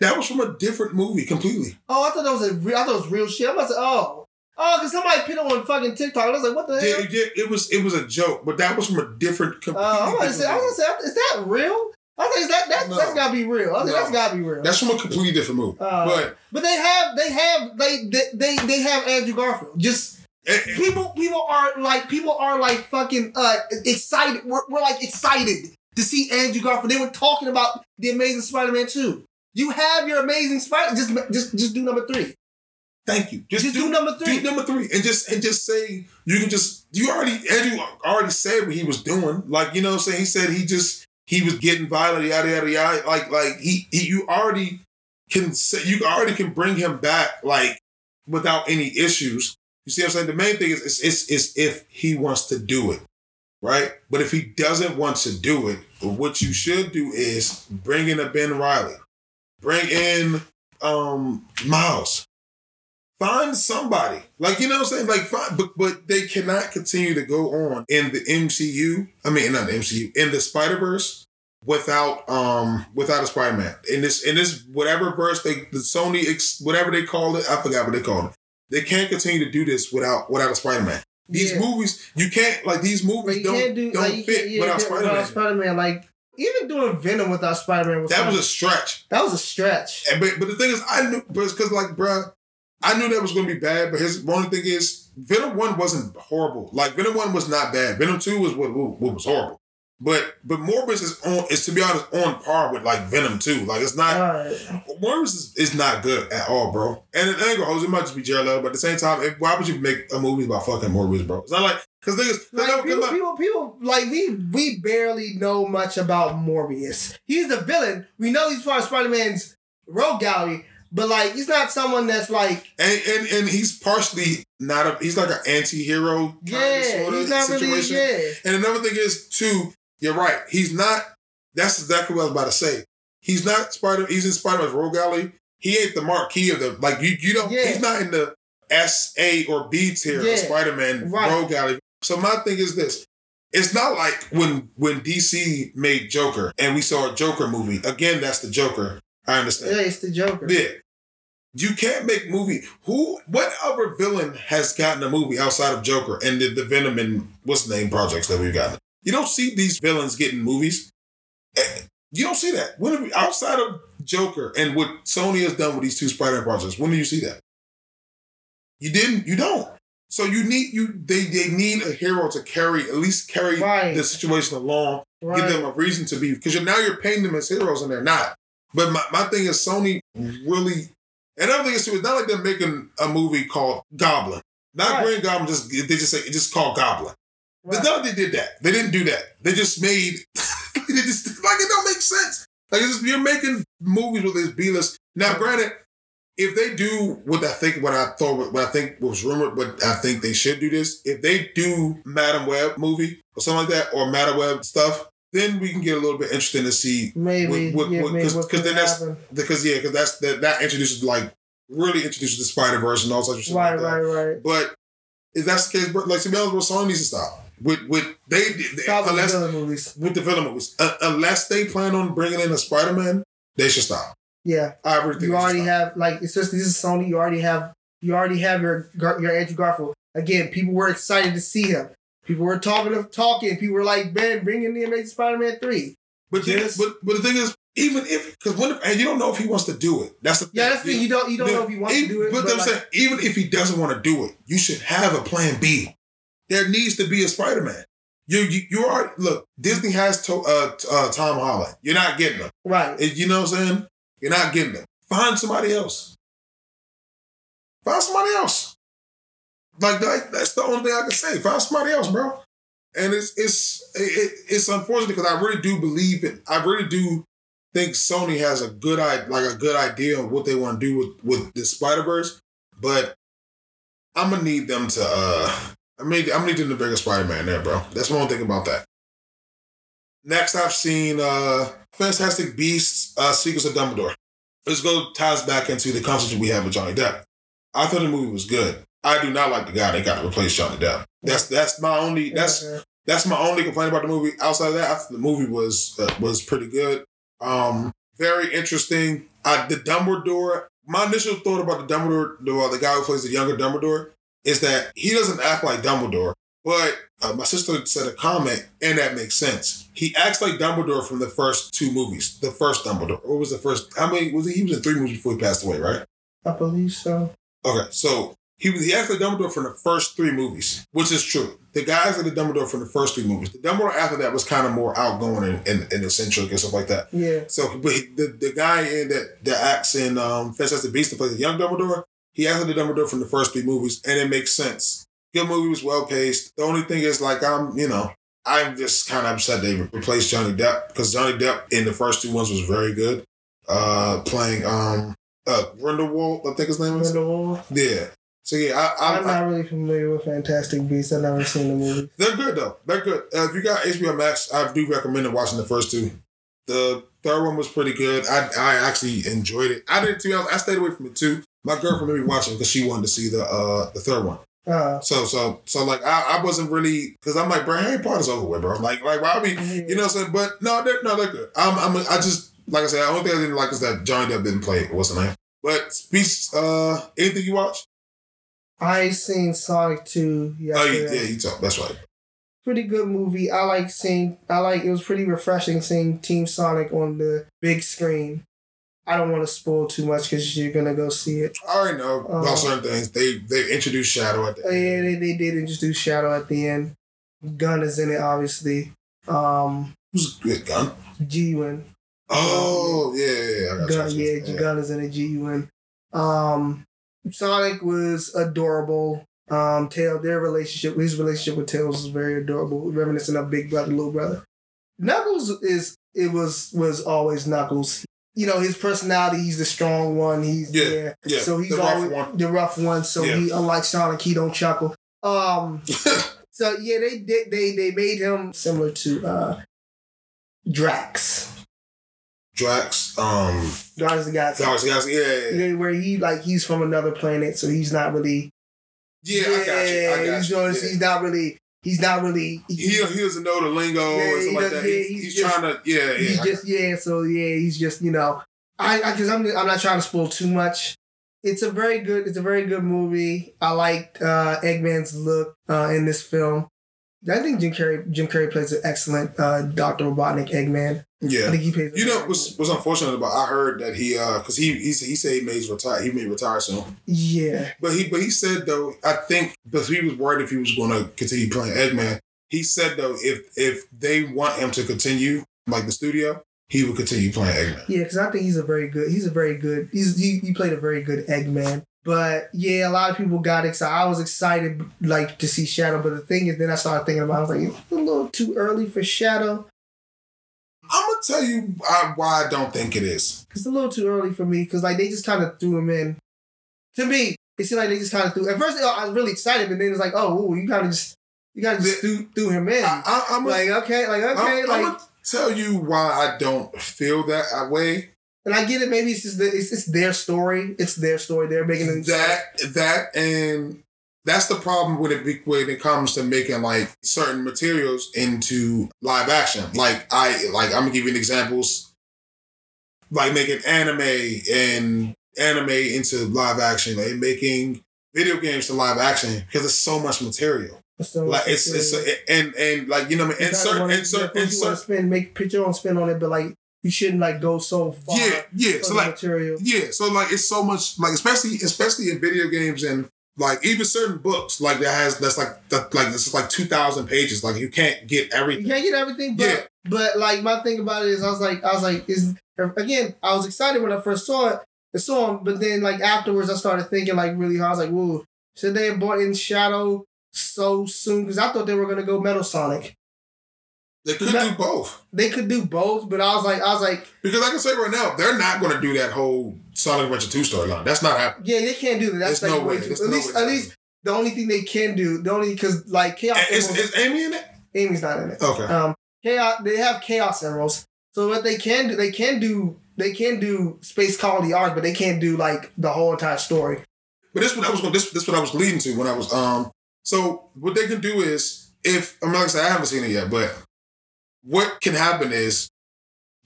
That was from a different movie completely. Oh, I thought that was a real. I thought it was real shit. I'm about to say, oh, oh, because somebody put it on fucking TikTok. I was like, what the Yeah, hell? yeah, it was it was a joke, but that was from a different completely. Uh, I'm about to say, I was gonna say, is that real? I think that that No. that's gotta be real. I think No. that's gotta be real. That's from a completely different movie. Uh, but But they have, they have, they, they, they, they have Andrew Garfield. Just eh, people, people are like, people are like fucking uh excited. We're, we're like excited to see Andrew Garfield. They were talking about the Amazing Spider-Man two. You have your Amazing Spider. Just, just, just do number three. thank you. Just, Just, do, do, number three. do number three and just and just say you can just you already Andrew already said what he was doing. Like you know what I'm saying? He said he just he was getting violent, yada yada yada. Like like he, he you already can say you already can bring him back like without any issues. You see what I'm saying? The main thing is is, is, is if he wants to do it. Right? But if he doesn't want to do it, what you should do is bring in a Ben Reilly. Bring in um Miles. Find somebody. Like, you know what I'm saying? Like, find, but, but they cannot continue to go on in the MCU. I mean, not the MCU, in the Spider-Verse without um without a Spider-Man. In this in this whatever verse they the Sony ex, whatever they call it, I forgot what they called it. They can't continue to do this without without a Spider-Man. These Yeah. movies, you can't like these movies don't do don't like, fit yeah, without Spider-Man. without Spider-Man. Like even doing Venom without Spider-Man was that kinda- was a stretch. that was a stretch. And, but, but the thing is, I knew, but it's because like, bruh, I knew that was gonna be bad. But his only thing is, Venom one wasn't horrible. Like Venom one was not bad. Venom two was what, what was horrible. But but Morbius is on is to be honest on par with like Venom two. Like it's not right. Morbius is, is not good at all, bro. And it ain't gonna. It might just be Leto, but at the same time, if, why would you make a movie about fucking Morbius, bro? It's not like because niggas. Like, no, people, people, people, like we, we barely know much about Morbius. He's the villain. We know he's part of Spider-Man's rogue gallery, but like he's not someone that's like, and, and and he's partially not a. He's like an anti-hero yeah, he's not situation. really, yeah. And another thing is too, you're right. He's not. That's exactly what I was about to say. He's not Spider. He's in Spider Man's Rogue Gallery. He ain't the marquee of the like. You you don't. Yeah. He's not in the S A or B tier Yeah. of Spider Man Right. Rogue Gallery. So my thing is this. It's not like when when DC made Joker and we saw a Joker movie. Again, that's the Joker. I understand. Yeah, it's the Joker. Yeah. You can't make movie. Who? What other villain has gotten a movie outside of Joker and the, the Venom and what's the name projects that we've gotten? You don't see these villains getting movies. Eh, You don't see that. When we, outside of Joker and what Sony has done with these two Spider-Man projects, when do you see that? You didn't. You don't. So you need you. They they need a hero to carry at least carry Right. the situation along Right. give them a reason to be because you're now you're painting them as heroes and they're not. But my, my thing is Sony really and another thing is too, it's not like they're making a movie called Goblin. Not Right. Green Goblin, just they just say it's just called Goblin. Right. Not they did that. They didn't do that. They just made they just like it don't make sense. Like it's just you're making movies with this B list. Now, granted, if they do what I think, what I thought, what I think was rumored, but I think they should do this. If they do Madame Web movie or something like that, or Madame Web stuff, then we can get a little bit interesting to see Maybe, what- what- yeah, what- maybe 'cause- what 'cause then that's- happen. because yeah, because that's that that introduces like really introduces the Spider Verse and all such Right, like that. right, right. But if that's the case, but like honest, Sony needs to stop with with they, they unless the villain movies. with the villain movies uh, unless they plan on bringing in a Spider Man, they should stop. Yeah, I think you already have like it's just this is Sony. You already have you already have your your Andrew Garfield. Again, people were excited to see him. People were talking of talking. People were like, "Ben, bring in the Amazing Spider-Man 3. But, Just- but but the thing is, even if because when and you don't know if he wants to do it. That's the thing. Yeah, that's the thing. You don't you don't No, know if he wants even- to do it. But, But, I'm like, saying, even if he doesn't want to do it, you should have a plan B. There needs to be a Spider Man. You you you are look. Disney has to, uh, uh, Tom Holland. You're not getting them. right. You know what I'm saying? You're not getting them. Find somebody else. find somebody else. Like that, that's the only thing I can say. Find somebody else, bro. And it's it's it, it's unfortunate because I really do believe it. I really do think Sony has a good like a good idea of what they want to do with with the Spider Verse, but I'm gonna need them to. uh I mean, I'm gonna need them to Spider Man there, bro. That's one thing about that. Next, I've seen uh Fantastic Beasts, uh Secrets of Dumbledore. Let's go ties back into the conversation we had with Johnny Depp. I thought the movie was good. I do not like the guy that got to replace Johnny Depp. That's that's my only that's Yeah. that's my only complaint about the movie. Outside of that, I thought the movie was uh, was pretty good. Um, very interesting. I, the Dumbledore. My initial thought about the Dumbledore, the, uh, the guy who plays the younger Dumbledore, is that he doesn't act like Dumbledore. But uh, my sister said a comment, and that makes sense. He acts like Dumbledore from the first two movies. The first Dumbledore. What was the first? How many was he? He was in three movies before he passed away, right? I believe so. Okay, so he was he acts like Dumbledore from the first three movies, which is true. The guy acts like the Dumbledore from the first three movies. The Dumbledore after that was kind of more outgoing and, and, and eccentric and stuff like that. Yeah. So, but he, the the guy in that that acts in um, Fantastic Beasts that plays the young Dumbledore, he like the Dumbledore from the first three movies, and it makes sense. Good movie was well paced. The only thing is, like, I'm you know, I'm just kind of upset they replaced Johnny Depp because Johnny Depp in the first two ones was very good, uh, playing um uh Grindelwald, I think his name is. Grindelwald. Yeah. So yeah, I, I, I'm not really familiar with Fantastic Beasts. I've never seen the movie. they're good though. They're good. Uh, if you got HBO Max, I do recommend watching the first two. The third one was pretty good. I I actually enjoyed it. I didn't. To be honest, I stayed away from it too. My girlfriend made me watch it because she wanted to see the uh the third one. Uh, So so so like I, I wasn't really because I'm like bro Harry Potter's over with bro. Like like why be you know what I'm saying? But no they're no they're good. I'm I'm I just like I said the only thing I didn't like is that Johnny Depp didn't play what's the name. But speaks uh anything you watch? I seen Sonic 2 Oh you, yesterday. yeah you talk that's right. Pretty good movie. I like seeing. I like. It was pretty refreshing seeing Team Sonic on the big screen. I don't want to spoil too much because you're gonna go see it. I already know about Uh, certain things. They they introduced Shadow at the Oh, yeah, they, they did introduce Shadow at the end. Gun is in it, obviously. Um, Who's a good gun? G-Win. Oh yeah, yeah, yeah. Gun, you. yeah, Gun is in it. G-Win. Um, Sonic was adorable. Um, Tail, their relationship, his relationship with Tails was very adorable, reminiscent of Big Brother, Little Brother. Knuckles is it was was always Knuckles. You know his personality. He's the strong one. He's Yeah, yeah. Yeah, So he's the rough always one. the rough one. So Yeah. he, unlike Sonic, he don't chuckle. Um, so yeah, they did. They they made him similar to uh, Drax. Drax, um, of the Galaxy. Guys, guys, yeah, yeah, yeah. Yeah, where he like he's from another planet, so he's not really. Yeah, I got you. I got he's, you. Yeah. he's not really. He's not really. He he doesn't know the lingo Yeah, and he stuff like that. yeah, he's, he's he's just- trying to, yeah, yeah. He's I just yeah. So yeah, he's just you know. I I because I'm I'm not trying to spoil too much. It's a very good. It's a very good movie. I liked uh, Eggman's look uh, in this film. I think Jim Carrey Jim Carrey plays an excellent uh, Doctor Robotnik Eggman. Yeah, I think he plays. You know what's what's unfortunate about? I heard that he uh because he he he said he may retire he may retire soon, Yeah, but he but he said though I think because he was worried if he was going to continue playing Eggman. He said though if if they want him to continue like the studio, he would continue playing Eggman. yeah, because I think he's a very good. He's a very good. He's he, he played a very good Eggman. But yeah, a lot of people got excited. I was excited like to see Shadow, but the thing is, then I started thinking about. it, I was like, it's a little too early for Shadow. I'm gonna tell you why I don't think it is. It's a little too early for me because like they just kind of threw him in. To me, it seemed like they just kind of threw. At first, I was really excited, but then it's like, oh, ooh, you kind of just you kind of just threw, threw him in. I, gonna, like okay, like okay, I'm, like, I'm gonna tell you why I don't feel that way. And I get it. Maybe it's just the, it's it's their story. It's their story. They're making it that that and that's the problem with it when it comes to making like certain materials into live action. Like I like I'm gonna give you examples. Like making anime and anime into live action, like making video games to live action because there's so much material. So Like it's it's and and like you know what I mean? and certain and certain and you want to certain spin, make put your own spin on it, but like you shouldn't like go so far. yeah yeah. So the like material. Yeah, so like it's so much like especially especially in video games and like even certain books like that has that's like that like this is like two thousand pages like you can't get You everything. can't get everything, but Yeah. but like my thing about it is I was like I was like is again I was excited when I first saw it, and so on. But then like afterwards, I started thinking like really hard. I was like, whoa, should they have brought in Shadow so soon? Because I thought they were gonna go Metal Sonic. They could do both. They could do both, but I was like, I was like, Because I can say right now, they're not going to do that whole Sonic Adventure 2 storyline. That's not happening. yeah, they can't do that. That's There's like no way way. At no least, way at least the only thing they can do, the only because like Chaos Is, Emeralds, is Amy in it? Amy's not in it. Okay. Um, chaos. They have Chaos Emeralds. So what they can do, they can do, they can do Space Colony arc, but they can't do like the whole entire story. But this what I was going. This this what I was leading to when I was um. So what they can do is if I'm not gonna say I haven't seen it yet, but what can happen is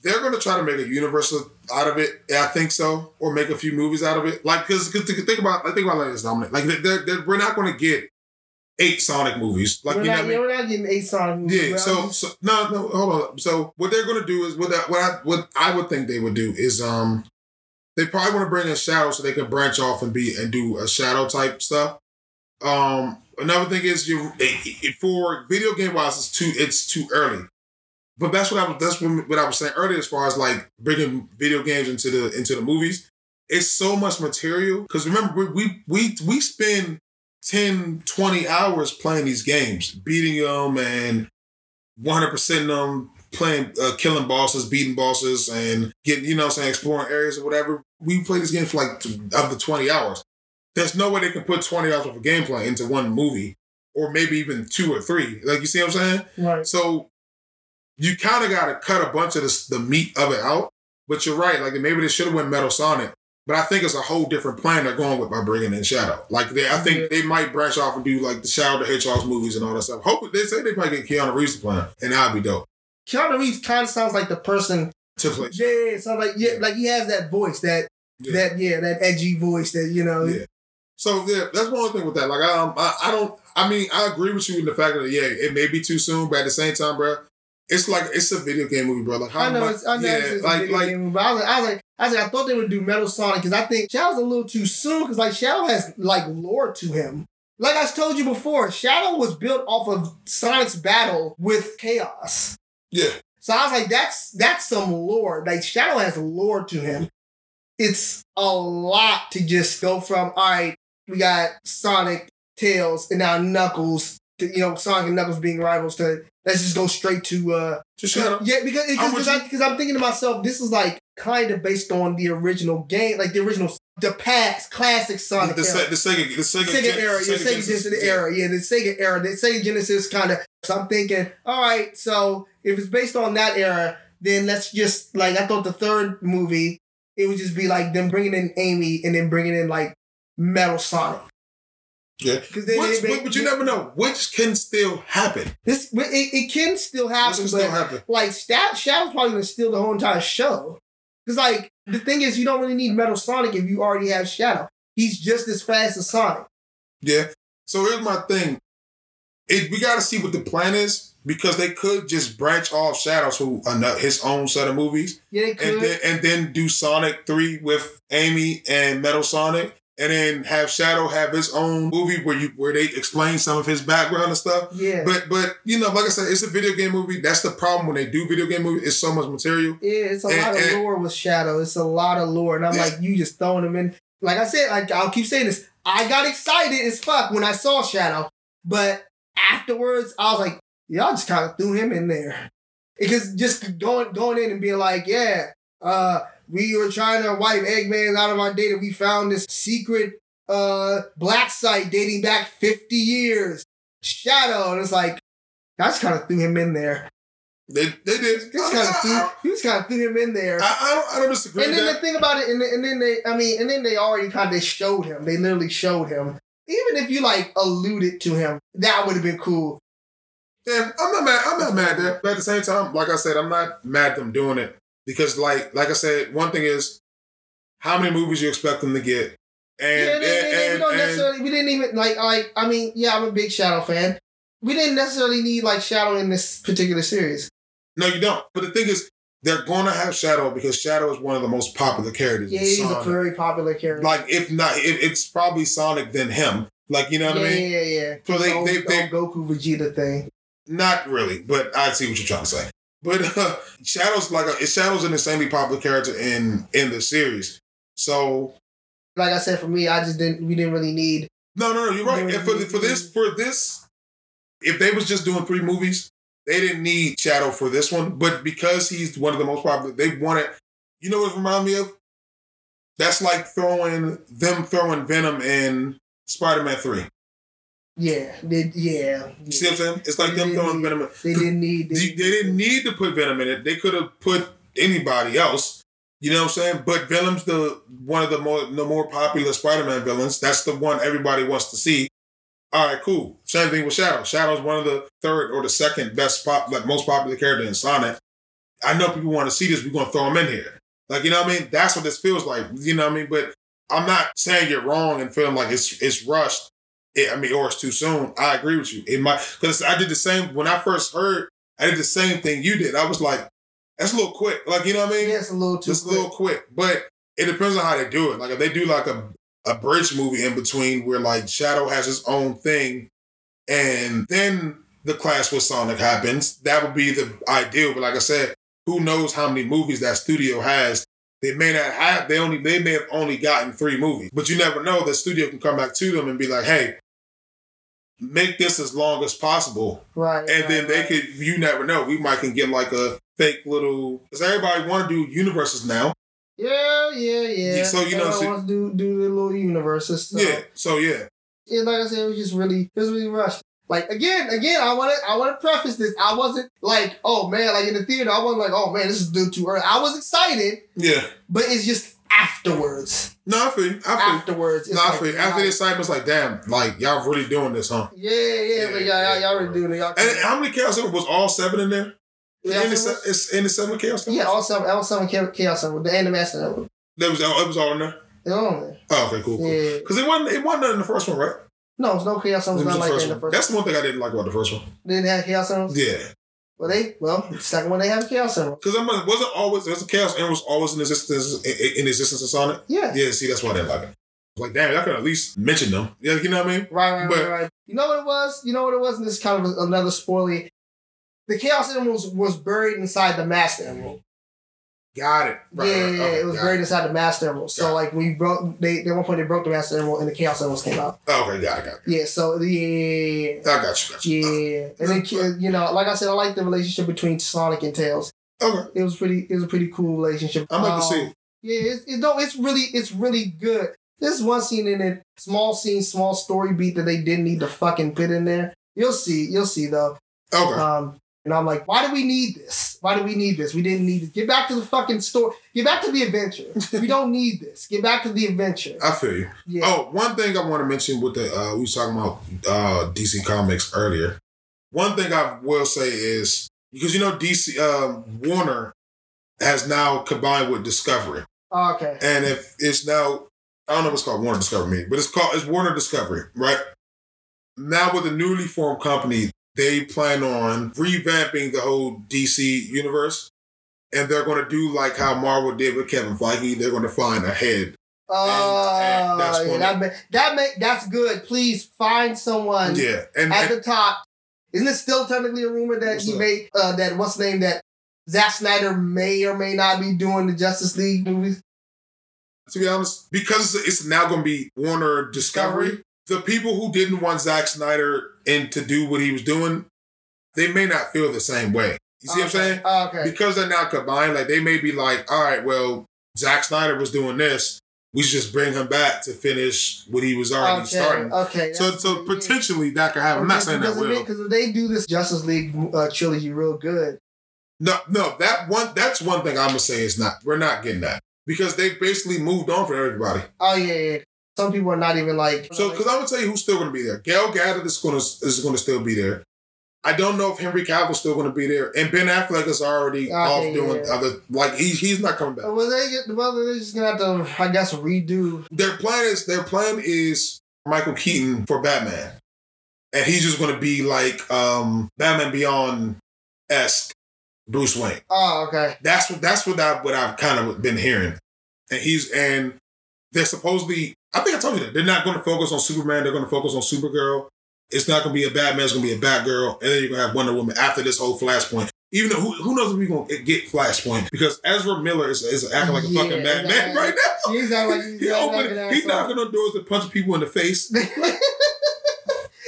they're going to try to make a universal out of it. I think so, or make a few movies out of it. Like because think about like think about like this, Dominic. Like they're, they're, we're not going to get eight Sonic movies. Like we're, you know not, I mean? we're not getting eight Sonic movies. Yeah. So, so no, no, hold on. So what they're gonna do is what I, what I what I would think they would do is um they probably want to bring in Shadow so they can branch off and be and do a Shadow type stuff. Um, another thing is you for video game wise it's too it's too early. But that's what I was that's what, I was saying earlier as far as like bringing video games into the into the movies. It's so much material because remember we we we we spend 10, 20 hours playing these games, beating them and 100% them, playing, uh, killing bosses, beating bosses, and getting, you know what I'm saying, exploring areas or whatever. We play this game for like t- of the 20 hours. There's no way they can put 20 hours of gameplay into one movie or maybe even two or three. Like, you see what I'm saying? right. So you kind of got to cut a bunch of this, the meat of it out. But you're right. Like maybe they should have went Metal Sonic. But I think it's a whole different plan they're going with by bringing in Shadow. Like they, I think Yeah. they might branch off and do like the Shadow the Hedgehog's movies and all that stuff. Hope they say they might get Keanu Reeves to play, and that'd be dope Keanu Reeves kind of sounds like the person. to play. Yeah, yeah, yeah, sounds like yeah, like he has that voice, that Yeah. that yeah, that edgy voice that you know. Yeah. So yeah, that's one thing with that. Like um, I, I don't. I mean, I agree with you in the fact that yeah, it may be too soon, but at the same time, bro, it's like it's a video game movie, bro. Like how I know, much? it's, I know, yeah, it's a like video like game, but I was, like, I was like, I was like, I thought they would do Metal Sonic because I think Shadow's a little too soon because like Shadow has like lore to him. Like I told you before, Shadow was built off of Sonic's battle with Chaos. yeah, So I was like, that's that's some lore. Like Shadow has lore to him. It's a lot to just go from all right, we got Sonic, Tails, and now Knuckles. To, you know, Sonic and Knuckles being rivals. To let's just go straight to uh Shadow. yeah, because I'm because because I'm thinking to myself, this is like kind of based on the original game, like the original, the past classic Sonic the, era. The Sega, the Sega, Sega Gen- era, yeah, Sega Genesis era, yeah, the Sega era, the Sega Genesis kind of. So I'm thinking, all right, so if it's based on that era, then let's just like I thought the third movie, it would just be like them bringing in Amy and then bringing in like Metal Sonic. Yeah. Because Which, but, you never know. Which can still happen. this it, it can still Which happen, can but still happen. like Stab Shadow's probably gonna steal the whole entire show. Cause like the thing is, you don't really need Metal Sonic if you already have Shadow. He's just as fast as Sonic. Yeah. So here's my thing. It, we got to see what the plan is because they could just branch off Shadow to his own set of movies Yeah, they could. and then and then do Sonic three with Amy and Metal Sonic, and then have Shadow have his own movie where you where they explain some of his background and stuff. yeah. But but you know, like I said, it's a video game movie. That's the problem when they do video game movies. It's so much material. yeah, it's a and- lot of lore with Shadow. It's a lot of lore. And I'm like, you just throwing him in. Like I said, like I'll keep saying this. I got excited as fuck when I saw Shadow. But afterwards, I was like, y'all just kind of threw him in there. Because just going going in and being like, yeah, uh, we were trying to wipe Eggman out of our data. We found this secret uh black site dating back 50 years. Shadow. And it's like, I just kind of threw him in there. They they did. He just kind of threw, he just kind of threw him in there. I, I don't I don't disagree. And then the thing about it, and, then- and then they, I mean, and then they already kind of showed him. They literally showed him. Even if you like alluded to him, that would have been cool. Yeah, I'm not mad. I'm not mad there. But at the same time, like I said, I'm not mad at them doing it because, like, like I said, one thing is how many movies you expect them to get, and yeah, they, they, they, we don't and, necessarily. We didn't even like like. I mean, yeah, I'm a big Shadow fan. We didn't necessarily need like Shadow in this particular series. no, you don't. But the thing is, they're going to have Shadow because Shadow is one of the most popular characters. Yeah, he's a very popular character. like if not, it, it's probably Sonic than him. Like you know what yeah, I mean? yeah, yeah, yeah. So they- The old- they- the they- old Goku Vegeta thing. Not really, but I see what you're trying to say. But uh, Shadow's like a, Shadow's an insanely popular character in in the series. So Like I said, for me, I just didn't. We didn't really need. no, no, no, you're right. And for the, for this for this, if they was just doing three movies, they didn't need Shadow for this one. But because he's one of the most popular, they wanted. You know what it reminds me of? That's like throwing them throwing Venom in Spider Man Three. Yeah, they, yeah. You see what I'm saying? It's like They them throwing Venom. In. They didn't need. They, they didn't need to put Venom in it. They could have put anybody else. You know what I'm saying? But Venom's the one of the more the more popular Spider-Man villains. That's the one everybody wants to see. All right, cool. Same thing with Shadow. Shadow's one of the third or the second best pop, like most popular character in Sonic. I know people want to see this. We're gonna throw him in here. Like you know what I mean? That's what this feels like. You know what I mean? But I'm not saying you're wrong and feeling like it's it's rushed. It, I mean, or it's too soon. I agree with you. It might because I did the same when I first heard. I did the same thing you did. I was like, that's a little quick. Like you know what I mean? Yeah, it's a little too. Just a quick. little quick. But it depends on how they do it. Like if they do like a a bridge movie in between where like Shadow has his own thing, and then the clash with Sonic happens, that would be the ideal. But like I said, who knows how many movies that studio has? They may not have. They only. They may have only gotten three movies. But you never know. The studio can come back to them and be like, "Hey, make this as long as possible." Right. And right, then they right. could. You never know. We might can get like a fake little. Because everybody want to do universes now. Yeah, yeah, yeah. So, you know, so- wants to do do the little universes. So. Yeah. So yeah. yeah, like I said, it was just really, it was really rushed. Like again, again, I want to, I want to preface this. I wasn't like, oh man, like in the theater, I wasn't like, oh man, this is due too early. I was excited, Yeah. but it's just afterwards. No, I feel. you. I feel. Afterwards, No, I feel. you. After like, the excitement's like, damn, like y'all really doing this, huh? Yeah, yeah, but y'all, y'all, y'all already doing it. Y'all, And how many chaos was all seven in there? Yeah, in, the, it's in the seven chaos. yeah, all seven, all seven chaos, chaos Emerald, the animation Emerald. That was all. It was all in there. They're on there. Oh, okay, cool. cool. Yeah. Because it wasn't. It wasn't in the first one, right? No, it's no chaos It Emeralds. was Not the like that in the one. first. That's the one thing I didn't like about the first one. They didn't have chaos. Yeah, Well, they well, the second one they have chaos Emeralds. because I'm wasn't always. There's a chaos Emerald was always in existence in, in existence in Sonic. Yeah. Yeah, see, that's why I didn't like it. Like, damn, y'all could at least mention them. Yeah, you know what I mean? Right, right, But- right, right. You know what it was? You know what it was? And this is kind of another spoiler. The Chaos Emeralds was buried inside the Master Emerald. Got it. Right, yeah, right, yeah, okay, it was buried inside the Master Emerald. So Got like we broke, they at one point they broke the Master Emerald and the Chaos Emeralds came out. Oh, okay, got it, got it. Yeah, so yeah, I got you, got you. yeah, and then you know, like I said, I like the relationship between Sonic and Tails. Okay, It was pretty. It was a pretty cool relationship. I'm about to Um, see. it. Yeah, it's, it, no, it's really, it's really good. There's one scene in it, small scene, small story beat that they didn't need to fucking put in there. You'll see, you'll see though. Okay. Um, and I'm like, why do we need this? Why do we need this? We didn't need it. Get back to the fucking story. Get back to the adventure. we don't need this. Get back to the adventure. I feel you. Yeah. Oh, one thing I want to mention with the uh, we was talking about uh, DC Comics earlier. One thing I will say is because you know DC um, Warner has now combined with Discovery, Oh, okay. and if it's now I don't know if it's called Warner Discovery, but it's called it's Warner Discovery, right? Now with the newly formed company, they plan on revamping the whole DC universe, and they're going to do like how Marvel did with Kevin Feige. They're going to find a head Oh, and that's yeah, that ma- that make that's good. Please find someone Yeah, and, at and the top. Isn't it still technically a rumor that he that? made uh, that what's the name that Zack Snyder may or may not be doing the Justice League movies? to be honest, because it's now going to be Warner Discovery, the people who didn't want Zack Snyder in to do what he was doing, they may not feel the same way. You see what I'm saying? Oh, okay. Because they're now combined, like they may be like, all right, well, Zack Snyder was doing this. We should just bring him back to finish what he was already Okay. starting. Okay. So, so potentially that could happen. I'm not saying that will. Because if they do this Justice League uh, trilogy real good, No, no, that one. That's one thing I'm gonna say is not. We're not getting that because they basically moved on for everybody. oh yeah, yeah. Some people are not even like. So, because I'm gonna tell you who's still gonna be there. Gal Gadot is gonna is gonna still be there. I don't know if Henry Cavill's still gonna be there, and Ben Affleck is already Okay, off doing other. Like he, he's not coming back. well, they get well, they're just gonna have to, I guess, redo. Their plan is their plan is Michael Keaton for Batman, and he's just gonna be like um Batman Beyond esque Bruce Wayne. Oh, okay. That's what that's what I what I've kind of been hearing, and he's and they're supposedly. I think I told you that they're not going to focus on Superman. They're going to focus on Supergirl. It's not going to be a Batman. It's going to be a Batgirl, and then you're going to have Wonder Woman after this whole Flashpoint. Even though who, who knows if we're gonna get Flashpoint because Ezra Miller is, is acting like a Yeah, fucking madman yeah. right now. He's like he's He not opening, like he knocking on doors and punching people in the face.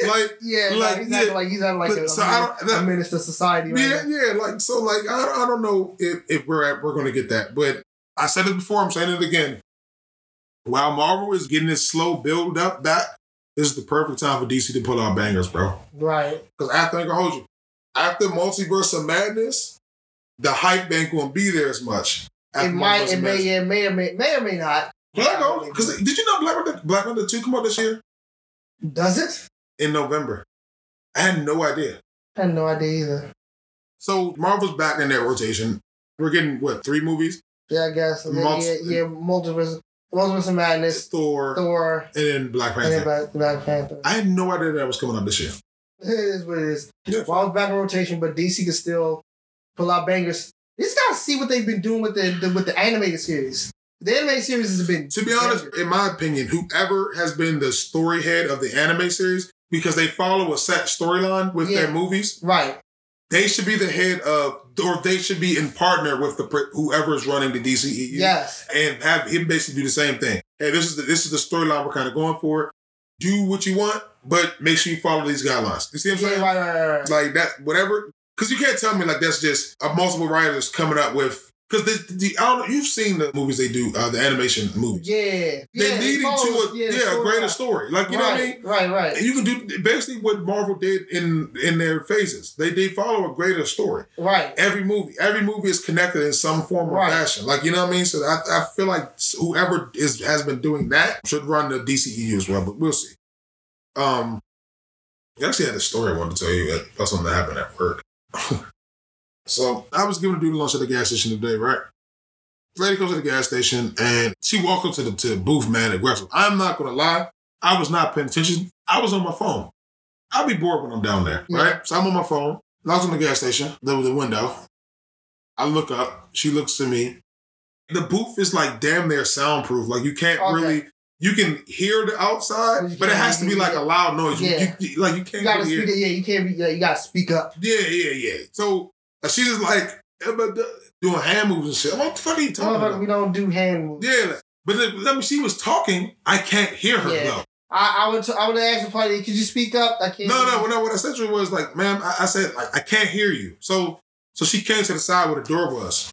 Like, Yeah, Like, he's acting yeah. like he's acting like a, So a, I don't- that- a menace to society. Right yeah, now. yeah. Like, so, like, I, I don't know if, if we're at, we're gonna get that, but I said it before. I'm saying it again. While Marvel is getting this slow build up back, this is the perfect time for DC to pull out bangers, bro. Right. Because after I can hold you, after Multiverse of Madness, the hype bank won't be there as much. It might. It may. Yeah, may or may, may or may not. Black because did you know Black Panther, Black two come out this year Does it? in November? I had no idea. I had no idea either. So Marvel's back in their rotation. We're getting what three movies? Yeah, I guess. Multi- yeah, yeah, multiverse, multiverse of madness, Thor, Thor, and then Black and then Panther. Black, Panther. I had no idea that was coming out this year. It is what it is. Yeah. Well, I was back in rotation, but DC can still pull out bangers. You just gotta see what they've been doing with the, the with the animated series. The animated series has been To be honest, in my opinion, whoever has been the story head of the anime series, because they follow a set storyline with Yeah. their movies, right. They should be the head of, or they should be in partner with the whoever is running the DCEU, Yes. and have him basically do the same thing. Hey, this is the, this is the storyline we're kind of going for. Do what you want, but make sure you follow these guidelines. You see what I'm saying? right, right, right, right. Like that, whatever. Because you can't tell me like that's just a multiple writers coming up with. Because the, the you've seen the movies they do, uh, the animation movies. Yeah. They're yeah, leading follows- to a the yeah, a greater line. story. Like you know what I mean? right, Right, right. And you can do basically what Marvel did in in their phases. They they follow a greater story. Right. Every movie, every movie is connected in some form or Right. fashion. Like you know what I mean. So I, I feel like whoever is has been doing that should run the DCEU as well. But we'll see. Um, I actually had a story I wanted to tell you about something that happened at work. so I was giving a dude lunch at the gas station today, right? Lady comes to the gas station and she walks up to the to the booth, man, aggressive. I'm not gonna lie, I was not paying attention. I was on my phone. I'll be bored when I'm down there, Yeah. right? So I'm on my phone. Logs on the gas station, there was a window. I look up, she looks to me. The booth is like damn near soundproof. Like you can't Okay. really you can hear the outside, But it has to be like it. a loud noise. Yeah. You, you- like you can't You gotta really hear. speak. Yeah, you can't be. Yeah, you gotta speak up. Yeah, yeah, yeah. So she just like eh, but the- doing hand moves and shit. I'm like, what the fuck are you talking Motherfucker, about? we don't do hand moves. Yeah, like- but then, I mean, she was talking. I can't hear her Yeah. though. I, I would. T- I would ask the party. Could you speak up? I can't. No, no, no. What I said to her was like, ma'am, I, I said like I can't hear you. So, so she came to the side where the door was.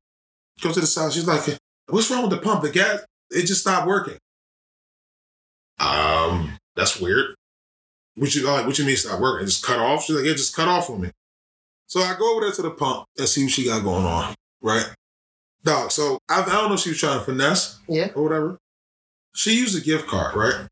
Go to the side. She's like, what's wrong with the pump? The gas, it just stopped working. Um, that's weird. What you like? What you mean stop working? It just cut off? She's like, it just cut off on me. So I go over there to the pump and see what she got going on. Right, dog. So I, I don't know if she was trying to finesse Yeah. or whatever. She used a gift card, right?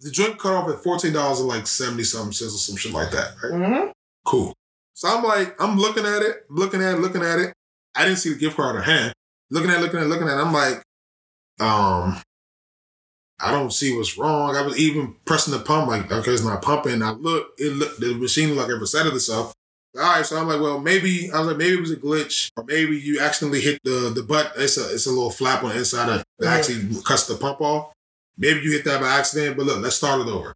The joint cut off at fourteen dollars and like seventy something cents or some shit like that, right? Mm-hmm. Cool. So I'm like, I'm looking at it, looking at it, looking at it. I didn't see the gift card in her hand. Looking at, it, looking at, it, looking at. it. I'm like, um, I don't see what's wrong. I was even pressing the pump, like, okay, it's not pumping. I look, it look, the machine looked like it resetted itself. All right, so I'm like, well, maybe I was like, maybe it was a glitch, or maybe you accidentally hit the the butt. It's a it's a little flap on the inside of that Yeah. actually cuts the pump off. Maybe you hit that by accident, but look, let's start it over.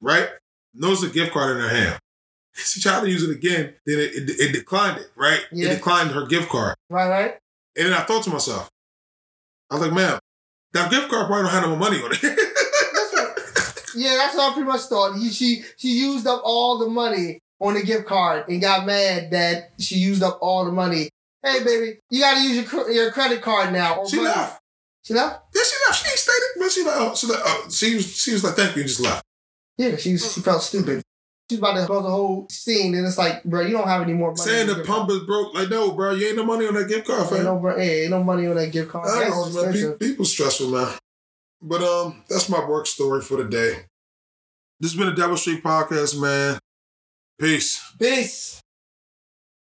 Right? Notice a gift card in her hand. She tried to use it again, then it, it, it declined it, right? Yeah. It declined her gift card. Right, right. And then I thought to myself, I was like, ma'am, that gift card probably don't have no money on it. Yeah, that's what I pretty much thought. He, she she used up all the money on the gift card and got mad that she used up all the money. Hey, baby, you got to use your your credit card now. she money. left. She left. Yeah, she left. She ain't stated, but she like, oh, she like, oh, she was, she was like, thank you, and just left. Yeah, she was, she felt stupid. She's about to close the whole scene, and it's like, bro, you don't have any more money. Saying the pump is broke, like, no, bro, you ain't no money on that gift card, Ain't fam. no, bro, hey, ain't no money on that gift card. I That's know, man. Pe- People stressful, man. But um, that's my work story for the day. This has been a Devil Street podcast, man. Peace. Peace.